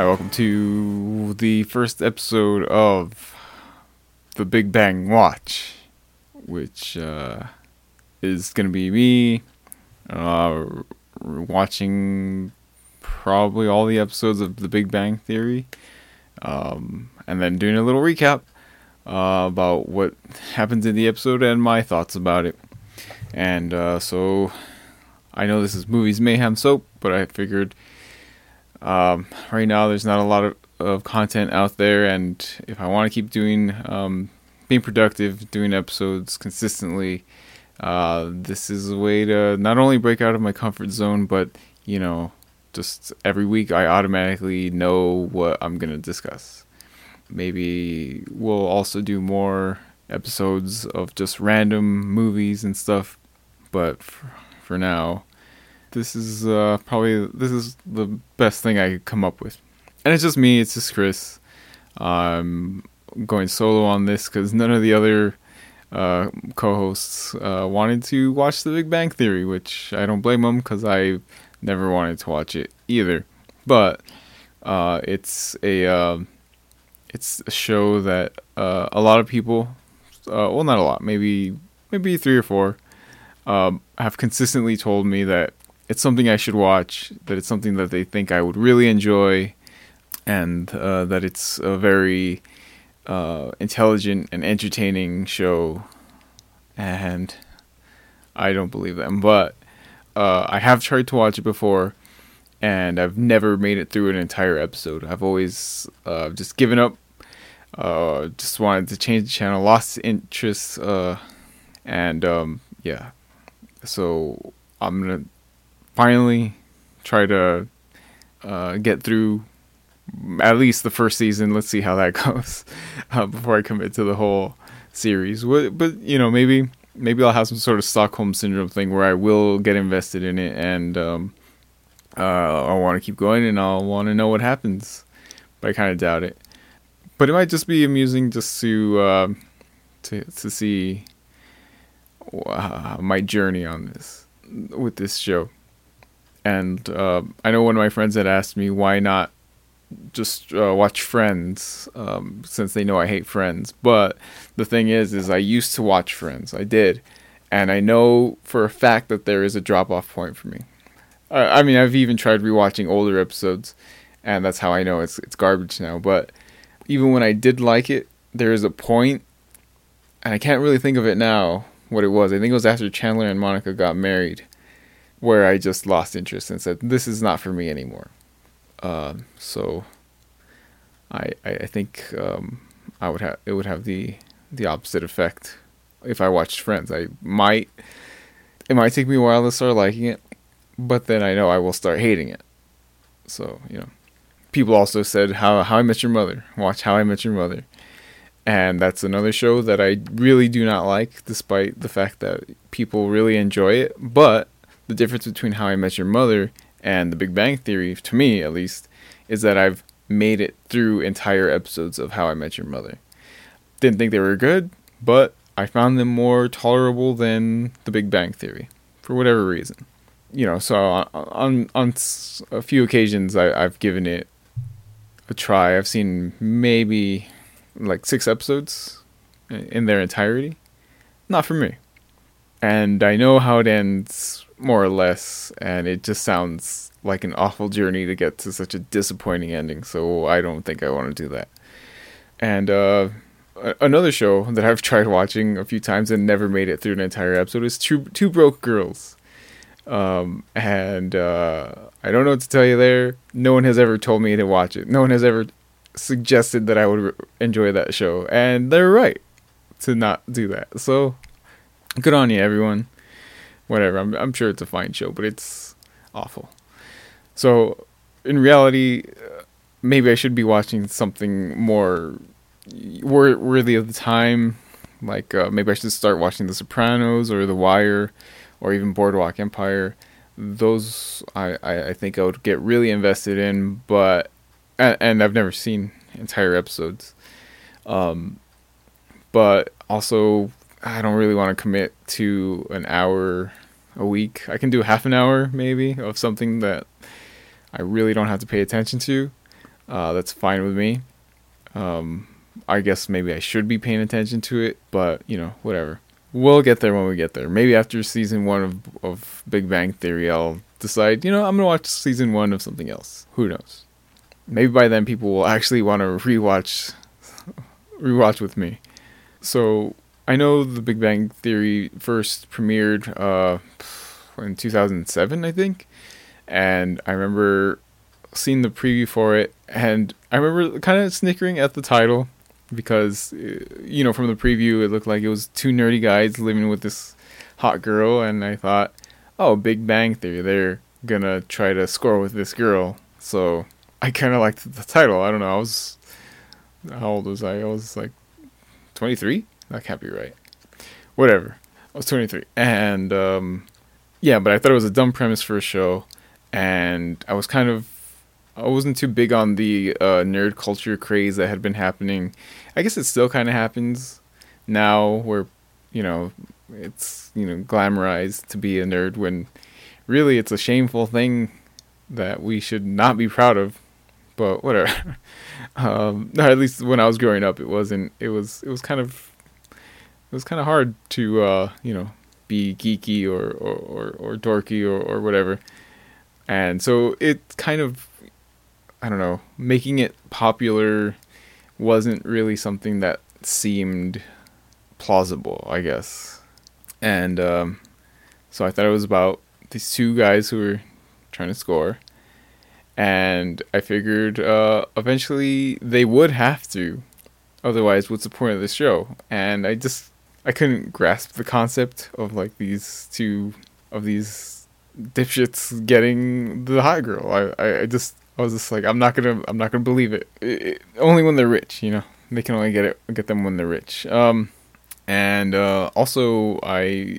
Hi, welcome to the first episode of The Big Bang Watch, which uh, is going to be me uh, watching probably all the episodes of The Big Bang Theory, um, and then doing a little recap uh, about what happens in the episode and my thoughts about it. And uh, so I know this is Movies Mayhem Soap, but I figured um, right now there's not a lot of, of content out there, and if I want to keep doing, um, being productive, doing episodes consistently, uh, this is a way to not only break out of my comfort zone, but you know, just every week I automatically know what I'm gonna discuss. Maybe we'll also do more episodes of just random movies and stuff, but for, for now, this is uh, probably this is the best thing I could come up with, and it's just me. It's just Chris. I'm going solo on this because none of the other uh, co-hosts uh, wanted to watch The Big Bang Theory, which I don't blame them because I never wanted to watch it either. But uh, it's a uh, it's a show that uh, a lot of people, uh, well, not a lot, maybe maybe three or four, um, have consistently told me that it's something I should watch, that it's something that they think I would really enjoy, and uh, that it's a very uh, intelligent and entertaining show. And I don't believe them, but uh, I have tried to watch it before, and I've never made it through an entire episode. I've always uh, just given up. Uh, just wanted to change the channel, lost interest, uh, and um, yeah. So I'm gonna finally try to uh, get through at least the first season. Let's see how that goes uh, before I commit to the whole series. But you know, maybe maybe I'll have some sort of Stockholm syndrome thing where I will get invested in it and um, uh, I want to keep going and I'll want to know what happens. But I kind of doubt it. But it might just be amusing just to uh, to to see uh, my journey on this with this show and uh, I know one of my friends had asked me why not just uh, watch Friends, um, since they know I hate Friends. But the thing is, is I used to watch Friends. I did, and I know for a fact that there is a drop off point for me. I mean, I've even tried rewatching older episodes, and that's how I know it's it's garbage now. But even when I did like it, there is a point, and I can't really think of it now. What it was, I think it was after Chandler and Monica got married where I just lost interest and said, "This is not for me anymore." Um, so, I I, think um, I would have it would have the the opposite effect if I watched Friends. I might it might take me a while to start liking it, but then I know I will start hating it. So you know, people also said how How I Met Your Mother. Watch How I Met Your Mother. And that's another show that I really do not like, despite the fact that people really enjoy it. But the difference between How I Met Your Mother and The Big Bang Theory, to me at least, is that I've made it through entire episodes of How I Met Your Mother. Didn't think they were good, but I found them more tolerable than The Big Bang Theory for whatever reason. You know, so uh, on on, on a few occasions I, I've given it a try. I've seen maybe like six episodes in their entirety. Not for me. And I know how it ends more or less, and it just sounds like an awful journey to get to such a disappointing ending. So I don't think I want to do that. And uh, another show that I've tried watching a few times and never made it through an entire episode is Two, Two Broke Girls. Um, and uh, I don't know what to tell you there. No one has ever told me to watch it. No one has ever suggested that I would re- enjoy that show, and they're right to not do that. So good on you, everyone whatever. I'm I'm sure it's a fine show, but it's awful. So, in reality, uh, maybe I should be watching something more worthy of the time. Like uh, maybe I should start watching The Sopranos or The Wire, or even Boardwalk Empire. Those I, I, I think I would get really invested in, but and, and I've never seen entire episodes. Um, but also I don't really want to commit to an hour a week. I can do half an hour maybe of something that I really don't have to pay attention to. uh, that's fine with me. Um, I guess maybe I should be paying attention to it, but you know, whatever. We'll get there when we get there. Maybe after season one of of Big Bang Theory, I'll decide. You know, I'm gonna watch season one of something else. Who knows? Maybe by then people will actually want to rewatch rewatch with me. So I know the Big Bang Theory first premiered uh, in 2007, I think, and I remember seeing the preview for it, and I remember kind of snickering at the title because uh, you know from the preview it looked like it was two nerdy guys living with this hot girl, and I thought, oh, Big Bang Theory, they're gonna try to score with this girl, so I kind of liked the title. I don't know, I was how old was I? I was like 23. That can't be right. Whatever. I was 23, and um, yeah, but I thought it was a dumb premise for a show, and I was kind of I wasn't too big on the uh, nerd culture craze that had been happening. I guess it still kind of happens now, where you know it's you know glamorized to be a nerd when really it's a shameful thing that we should not be proud of. But whatever. um, at least when I was growing up, it wasn't. It was. It was kind of. It was kind of hard to uh, you know be geeky or or, or, or dorky or, or whatever. And so it kind of I don't know, making it popular wasn't really something that seemed plausible, I guess. And um, so I thought it was about these two guys who were trying to score. And I figured uh, eventually they would have to. Otherwise, what's the point of the show? And I just I couldn't grasp the concept of like these two of these dipshits getting the hot girl. I, I, I just I was just like, I'm not gonna, I'm not gonna believe it. it, it only when they're rich, you know. They can only get it, get them when they're rich. Um, and uh, also I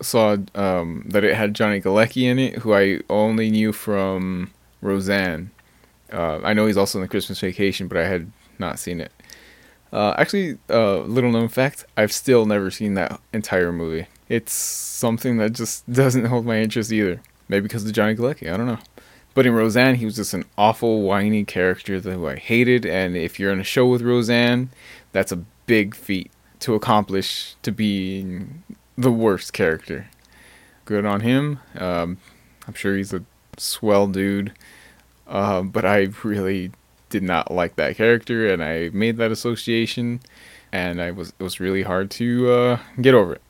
saw um, that it had Johnny Galecki in it, who I only knew from Roseanne. Uh, I know he's also in the Christmas Vacation, but I had not seen it. Uh, actually, uh, little known fact: I've still never seen that entire movie. It's something that just doesn't hold my interest either. Maybe because of Johnny Galecki. I don't know. But in Roseanne, he was just an awful, whiny character that I hated. And if you're in a show with Roseanne, that's a big feat to accomplish to be the worst character. Good on him. Um, I'm sure he's a swell dude. Uh, but I really did not like that character, and I made that association, and I was it was really hard to uh, get over it.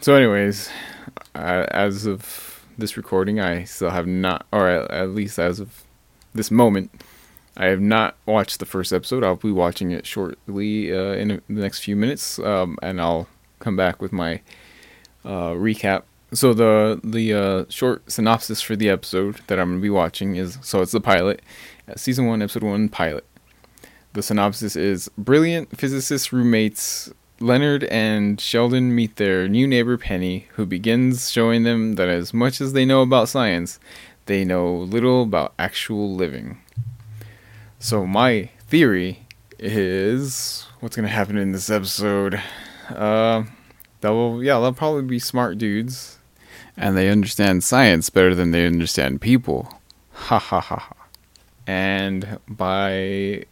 So, anyways, uh, as of this recording, I still have not, or at least as of this moment, I have not watched the first episode. I'll be watching it shortly uh, in the next few minutes, um, and I'll come back with my uh, recap. So the the uh, short synopsis for the episode that I'm gonna be watching is so it's the pilot, season one, episode one, pilot. The synopsis is brilliant physicist roommates Leonard and Sheldon meet their new neighbor Penny, who begins showing them that as much as they know about science, they know little about actual living. So, my theory is what's going to happen in this episode? Uh, they'll, yeah, they'll probably be smart dudes, and they understand science better than they understand people. Ha ha ha ha. And by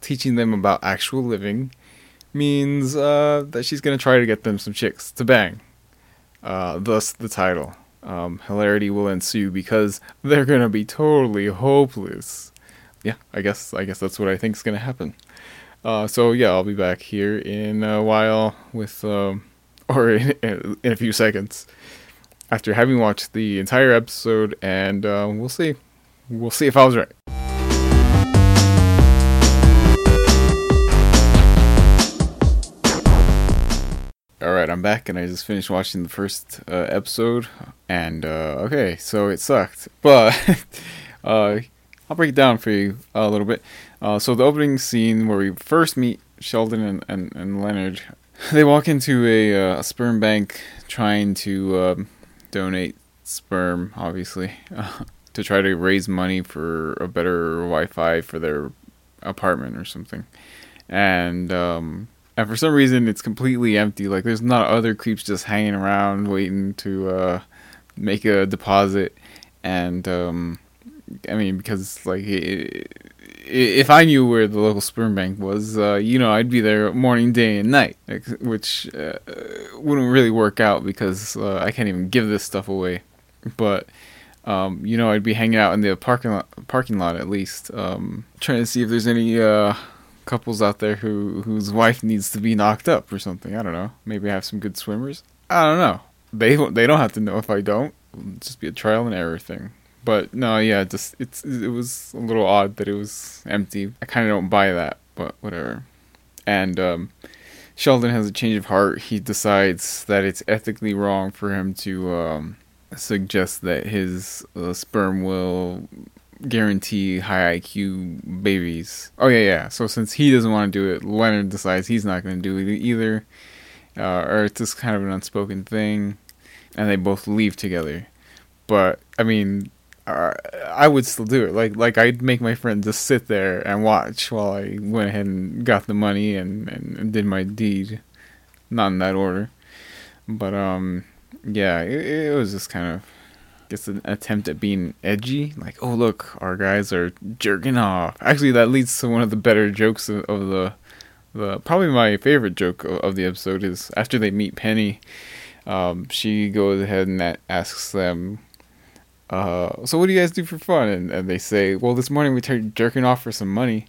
teaching them about actual living, means uh, that she's gonna try to get them some chicks to bang. Uh, thus, the title. Um, hilarity will ensue because they're gonna be totally hopeless. Yeah, I guess I guess that's what I think is gonna happen. Uh, so yeah, I'll be back here in a while with, um, or in, in, a few seconds, after having watched the entire episode, and uh, we'll see. We'll see if I was right. All right, I'm back, and I just finished watching the first uh, episode, and uh, okay, so it sucked, but uh, I'll break it down for you a little bit. Uh, so the opening scene where we first meet Sheldon and, and, and Leonard, they walk into a, uh, a sperm bank trying to um, donate sperm, obviously, to try to raise money for a better Wi-Fi for their apartment or something, and um, and for some reason it's completely empty. Like there's not other creeps just hanging around waiting to uh, make a deposit, and um, I mean because like it, if I knew where the local sperm bank was, uh, you know, I'd be there morning, day, and night, which uh, wouldn't really work out because uh, I can't even give this stuff away. But um, you know, I'd be hanging out in the parking lot, parking lot at least, um, trying to see if there's any uh, couples out there who whose wife needs to be knocked up or something. I don't know. Maybe I have some good swimmers. I don't know. They they don't have to know if I don't. It'll just be a trial and error thing. But no, yeah, just it's it was a little odd that it was empty. I kind of don't buy that, but whatever. And um, Sheldon has a change of heart. He decides that it's ethically wrong for him to um, suggest that his uh, sperm will guarantee high IQ babies. Oh yeah, yeah. So since he doesn't want to do it, Leonard decides he's not going to do it either, uh, or it's just kind of an unspoken thing, and they both leave together. But I mean, uh, I would still do it. Like like I'd make my friend just sit there and watch while I went ahead and got the money and, and did my deed. Not in that order, but um, yeah, it, it was just kind of guess an attempt at being edgy. Like, oh look, our guys are jerking off. Actually, that leads to one of the better jokes of, of the the probably my favorite joke of, of the episode is after they meet Penny. Um, she goes ahead and asks them uh, so what do you guys do for fun? And, and they say, well, this morning we started jerking off for some money.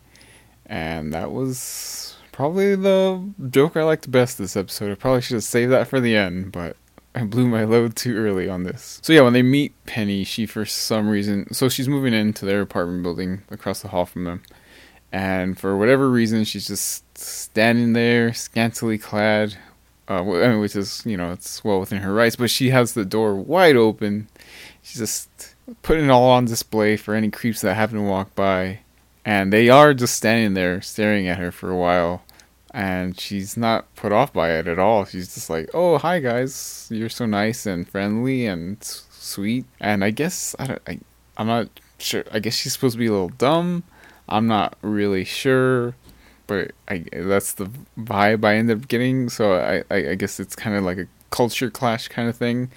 And that was probably the joke I liked best this episode. I probably should have saved that for the end, but I blew my load too early on this. So yeah, when they meet Penny, she for some reason, so she's moving into their apartment building across the hall from them. And for whatever reason, she's just standing there, scantily clad, uh, which is, you know, it's well within her rights, but she has the door wide open She's just putting it all on display for any creeps that happen to walk by. And they are just standing there staring at her for a while. And she's not put off by it at all. She's just like, oh, hi guys. You're so nice and friendly and sweet. And I guess, I don't, I, I'm not sure. I guess she's supposed to be a little dumb. I'm not really sure. But I, that's the vibe I end up getting. So I, I, I guess it's kind of like a culture clash kind of thing.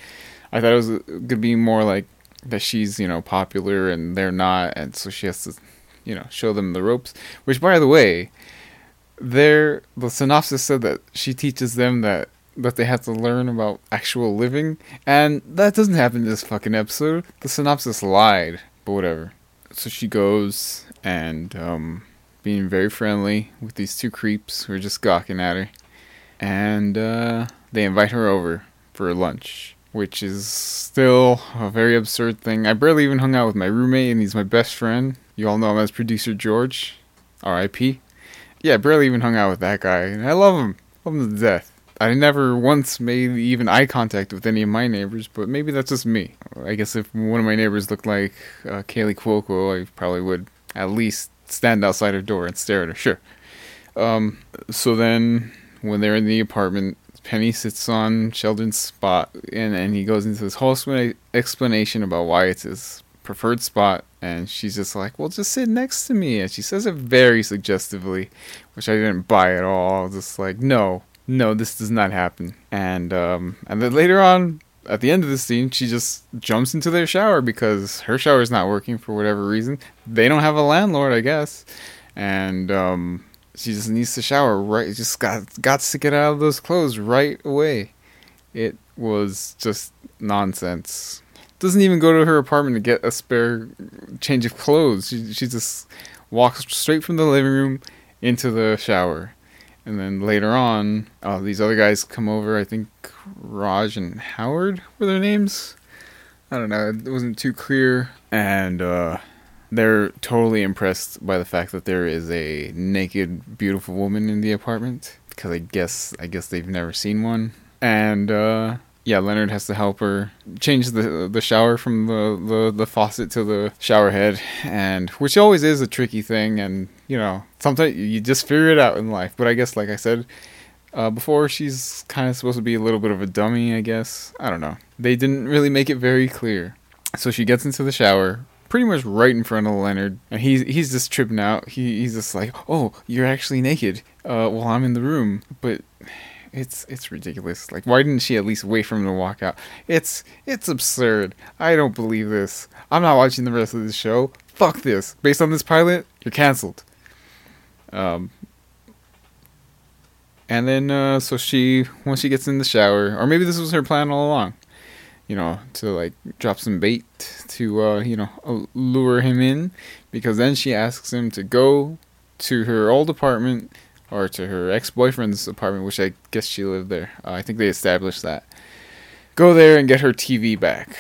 I thought it was uh, gonna be more like that she's you know popular and they're not, and so she has to you know show them the ropes. Which, by the way, there the synopsis said that she teaches them that that they have to learn about actual living, and that doesn't happen in this fucking episode. The synopsis lied, but whatever. So she goes and um, being very friendly with these two creeps who are just gawking at her, and uh, they invite her over for lunch which is still a very absurd thing. I barely even hung out with my roommate, and he's my best friend. You all know him as producer George, R.I.P. Yeah, barely even hung out with that guy, and I love him, love him to death. I never once made even eye contact with any of my neighbors, but maybe that's just me. I guess if one of my neighbors looked like uh, Kaley Cuoco, I probably would at least stand outside her door and stare at her. Sure. Um, so then, when they're in the apartment, Penny sits on Sheldon's spot, and, and he goes into this whole explanation about why it's his preferred spot. And she's just like, well, just sit next to me. And she says it very suggestively, which I didn't buy at all. I was just like, no, no, this does not happen. And um, and then later on, at the end of the scene, she just jumps into their shower because her shower is not working for whatever reason. They don't have a landlord, I guess. And um, she just needs to shower right. Just got got to get out of those clothes right away. It was just nonsense. Doesn't even go to her apartment to get a spare change of clothes. She she just walks straight from the living room into the shower. And then later on, uh, these other guys come over. I think Raj and Howard were their names. I don't know. It wasn't too clear. And uh, they're totally impressed by the fact that there is a naked, beautiful woman in the apartment because I guess I guess they've never seen one. And uh, yeah, Leonard has to help her change the the shower from the, the, the faucet to the shower head, and which always is a tricky thing. And you know, sometimes you just figure it out in life. But I guess, like I said uh, before, she's kind of supposed to be a little bit of a dummy. I guess I don't know. They didn't really make it very clear. So she gets into the shower, pretty much right in front of Leonard, and he's he's just tripping out. He he's just like, "Oh, you're actually naked." Uh, while I'm in the room, but it's it's ridiculous. Like, why didn't she at least wait for him to walk out? It's it's absurd. I don't believe this. I'm not watching the rest of this show. fuck this. Based on this pilot, you're canceled. Um, and then, uh, so she, once she gets in the shower, or maybe this was her plan all along, you know, to like drop some bait to, uh, you know, lure him in, because then she asks him to go to her old apartment or to her ex boyfriend's apartment, which I guess she lived there. Uh, I think they established that. Go there and get her TV back.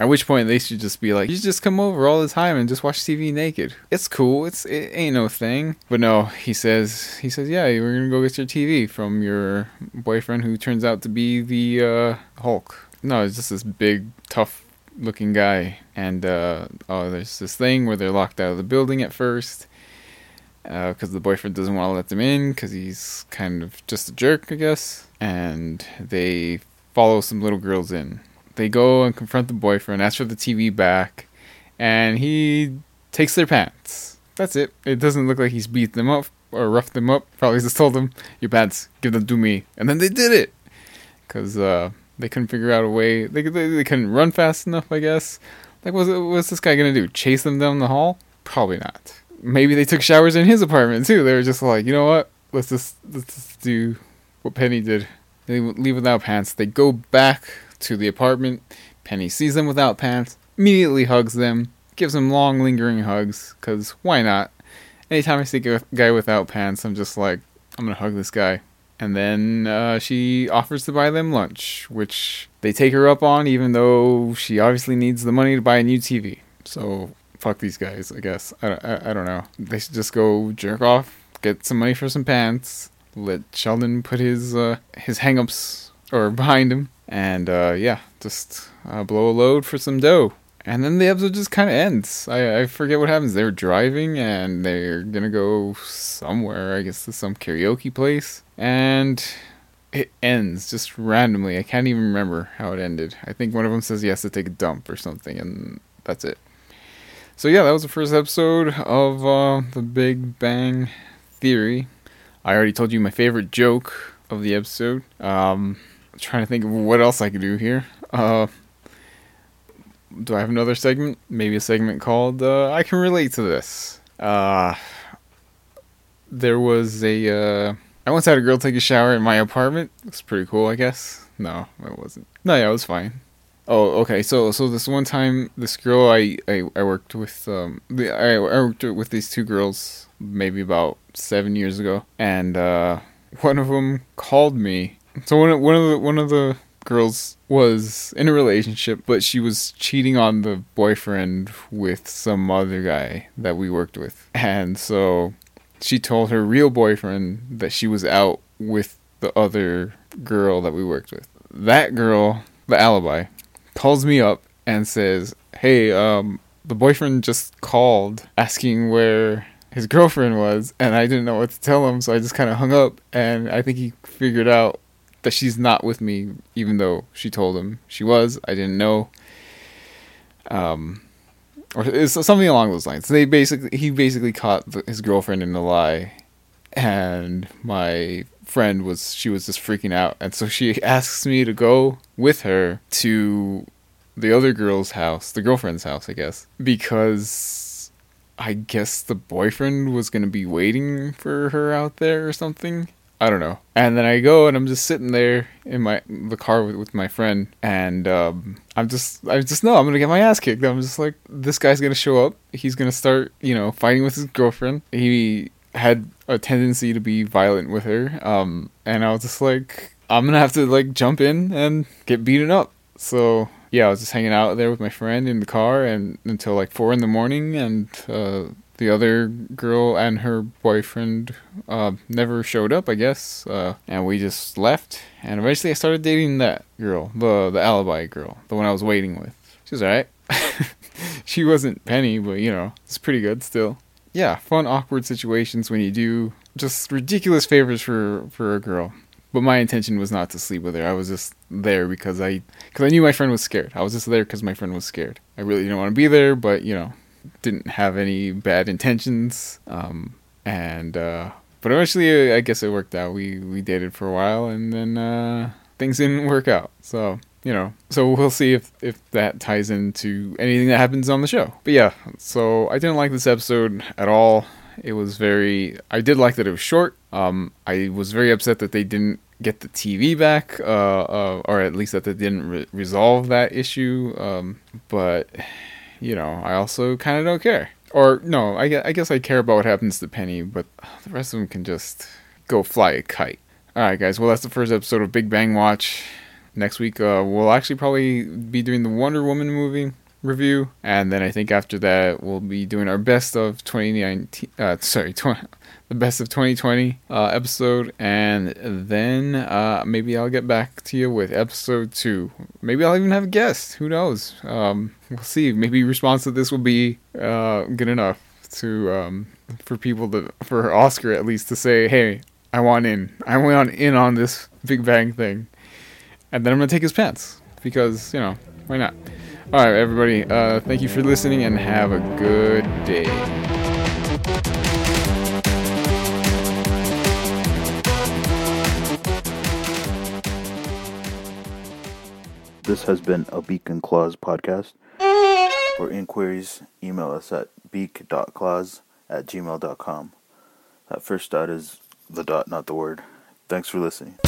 At which point they should just be like, you just come over all the time and just watch TV naked. It's cool. It's it ain't no thing. But no, he says he says, yeah, we're gonna go get your TV from your boyfriend who turns out to be the uh, Hulk. No, it's just this big, tough looking guy. And uh, oh, there's this thing where they're locked out of the building at first because uh, the boyfriend doesn't want to let them in because he's kind of just a jerk, I guess. And they follow some little girls in they go and confront the boyfriend, ask for the TV back, and he takes their pants. That's it. It doesn't look like he's beat them up or roughed them up. Probably just told them, "Your pants, give them to me," and then they did it because uh, they couldn't figure out a way. They, they they couldn't run fast enough, I guess. Like, what's what's this guy gonna do? Chase them down the hall? Probably not. Maybe they took showers in his apartment too. They were just like, you know what? Let's just let's just do what Penny did. They leave without pants. They go back to the apartment. Penny sees them without pants, immediately hugs them, gives them long, lingering hugs, because why not? Anytime I see a guy without pants, I'm just like, I'm gonna hug this guy. And then uh, she offers to buy them lunch, which they take her up on, even though she obviously needs the money to buy a new TV. So fuck these guys, I guess. I, I, I don't know. They should just go jerk off, get some money for some pants, let Sheldon put his uh, his hangups or behind him, and uh, yeah, just uh, blow a load for some dough. And then the episode just kind of ends. I, I forget what happens. They're driving and they're gonna go somewhere. I guess to some karaoke place. And it ends just randomly. I can't even remember how it ended. I think one of them says he has to take a dump or something, and that's it. So yeah, that was the first episode of uh, the Big Bang Theory. I already told you my favorite joke of the episode. Um, trying to think of what else I could do here. Uh, do I have another segment? Maybe a segment called uh, "I Can Relate to This." Uh, there was a. Uh, I once had a girl take a shower in my apartment. It's pretty cool, I guess. No, it wasn't. No, yeah, it was fine. Oh, okay. So, so this one time, this girl I I, I worked with, um, the, I, I worked with these two girls maybe about seven years ago, and uh, one of them called me so one one of the one of the girls was in a relationship, but she was cheating on the boyfriend with some other guy that we worked with. And so she told her real boyfriend that she was out with the other girl that we worked with. That girl, the alibi, calls me up and says, "Hey, um the boyfriend just called asking where his girlfriend was and I didn't know what to tell him, so I just kind of hung up and I think he figured out that she's not with me, even though she told him she was. I didn't know. Um, or something along those lines. They basically he basically caught the, his girlfriend in a lie, and my friend was she was just freaking out, and so she asks me to go with her to the other girl's house, the girlfriend's house, I guess, because I guess the boyfriend was gonna be waiting for her out there or something. I don't know. And then I go and I'm just sitting there in my the car with, with my friend, and um, I'm just I just know I'm gonna get my ass kicked. I'm just like this guy's gonna show up. He's gonna start you know fighting with his girlfriend. He had a tendency to be violent with her, um, and I was just like I'm gonna have to like jump in and get beaten up. So yeah, I was just hanging out there with my friend in the car and until like four in the morning, and uh, the other girl and her boyfriend uh, never showed up, I guess, uh, and we just left. And eventually, I started dating that girl, the the alibi girl, the one I was waiting with. She was alright. she wasn't Penny, but you know, it's pretty good still. Yeah, fun, awkward situations when you do just ridiculous favors for for a girl. But my intention was not to sleep with her. I was just there because I because I knew my friend was scared. I was just there because my friend was scared. I really didn't want to be there, but you know, didn't have any bad intentions. Um, and uh, but eventually, I guess it worked out. We we dated for a while, and then uh, things didn't work out. So you know, so we'll see if if that ties into anything that happens on the show. But yeah, so I didn't like this episode at all. It was very. I did like that it was short. Um, I was very upset that they didn't get the TV back, uh, uh, or at least that they didn't re- resolve that issue. Um, but you know, I also kind of don't care. Or no, I, I guess I care about what happens to Penny, but the rest of them can just go fly a kite. All right, guys. Well, that's the first episode of Big Bang Watch. Next week, uh, we'll actually probably be doing the Wonder Woman movie review, and then I think after that we'll be doing our best of 2019. Uh, sorry, 20, the best of 2020 uh, episode, and then uh, maybe I'll get back to you with episode two. Maybe I'll even have a guest. Who knows? Um, we'll see. Maybe response to this will be uh, good enough to um, for people to for Oscar at least to say, "Hey, I want in. I want in on this Big Bang thing," and then I'm gonna take his pants because you know why not. All right, everybody. Uh, thank you for listening and have a good day. This has been a Beak and Claws podcast. For inquiries, email us at beak.claws at gmail.com. That first dot is the dot, not the word. Thanks for listening.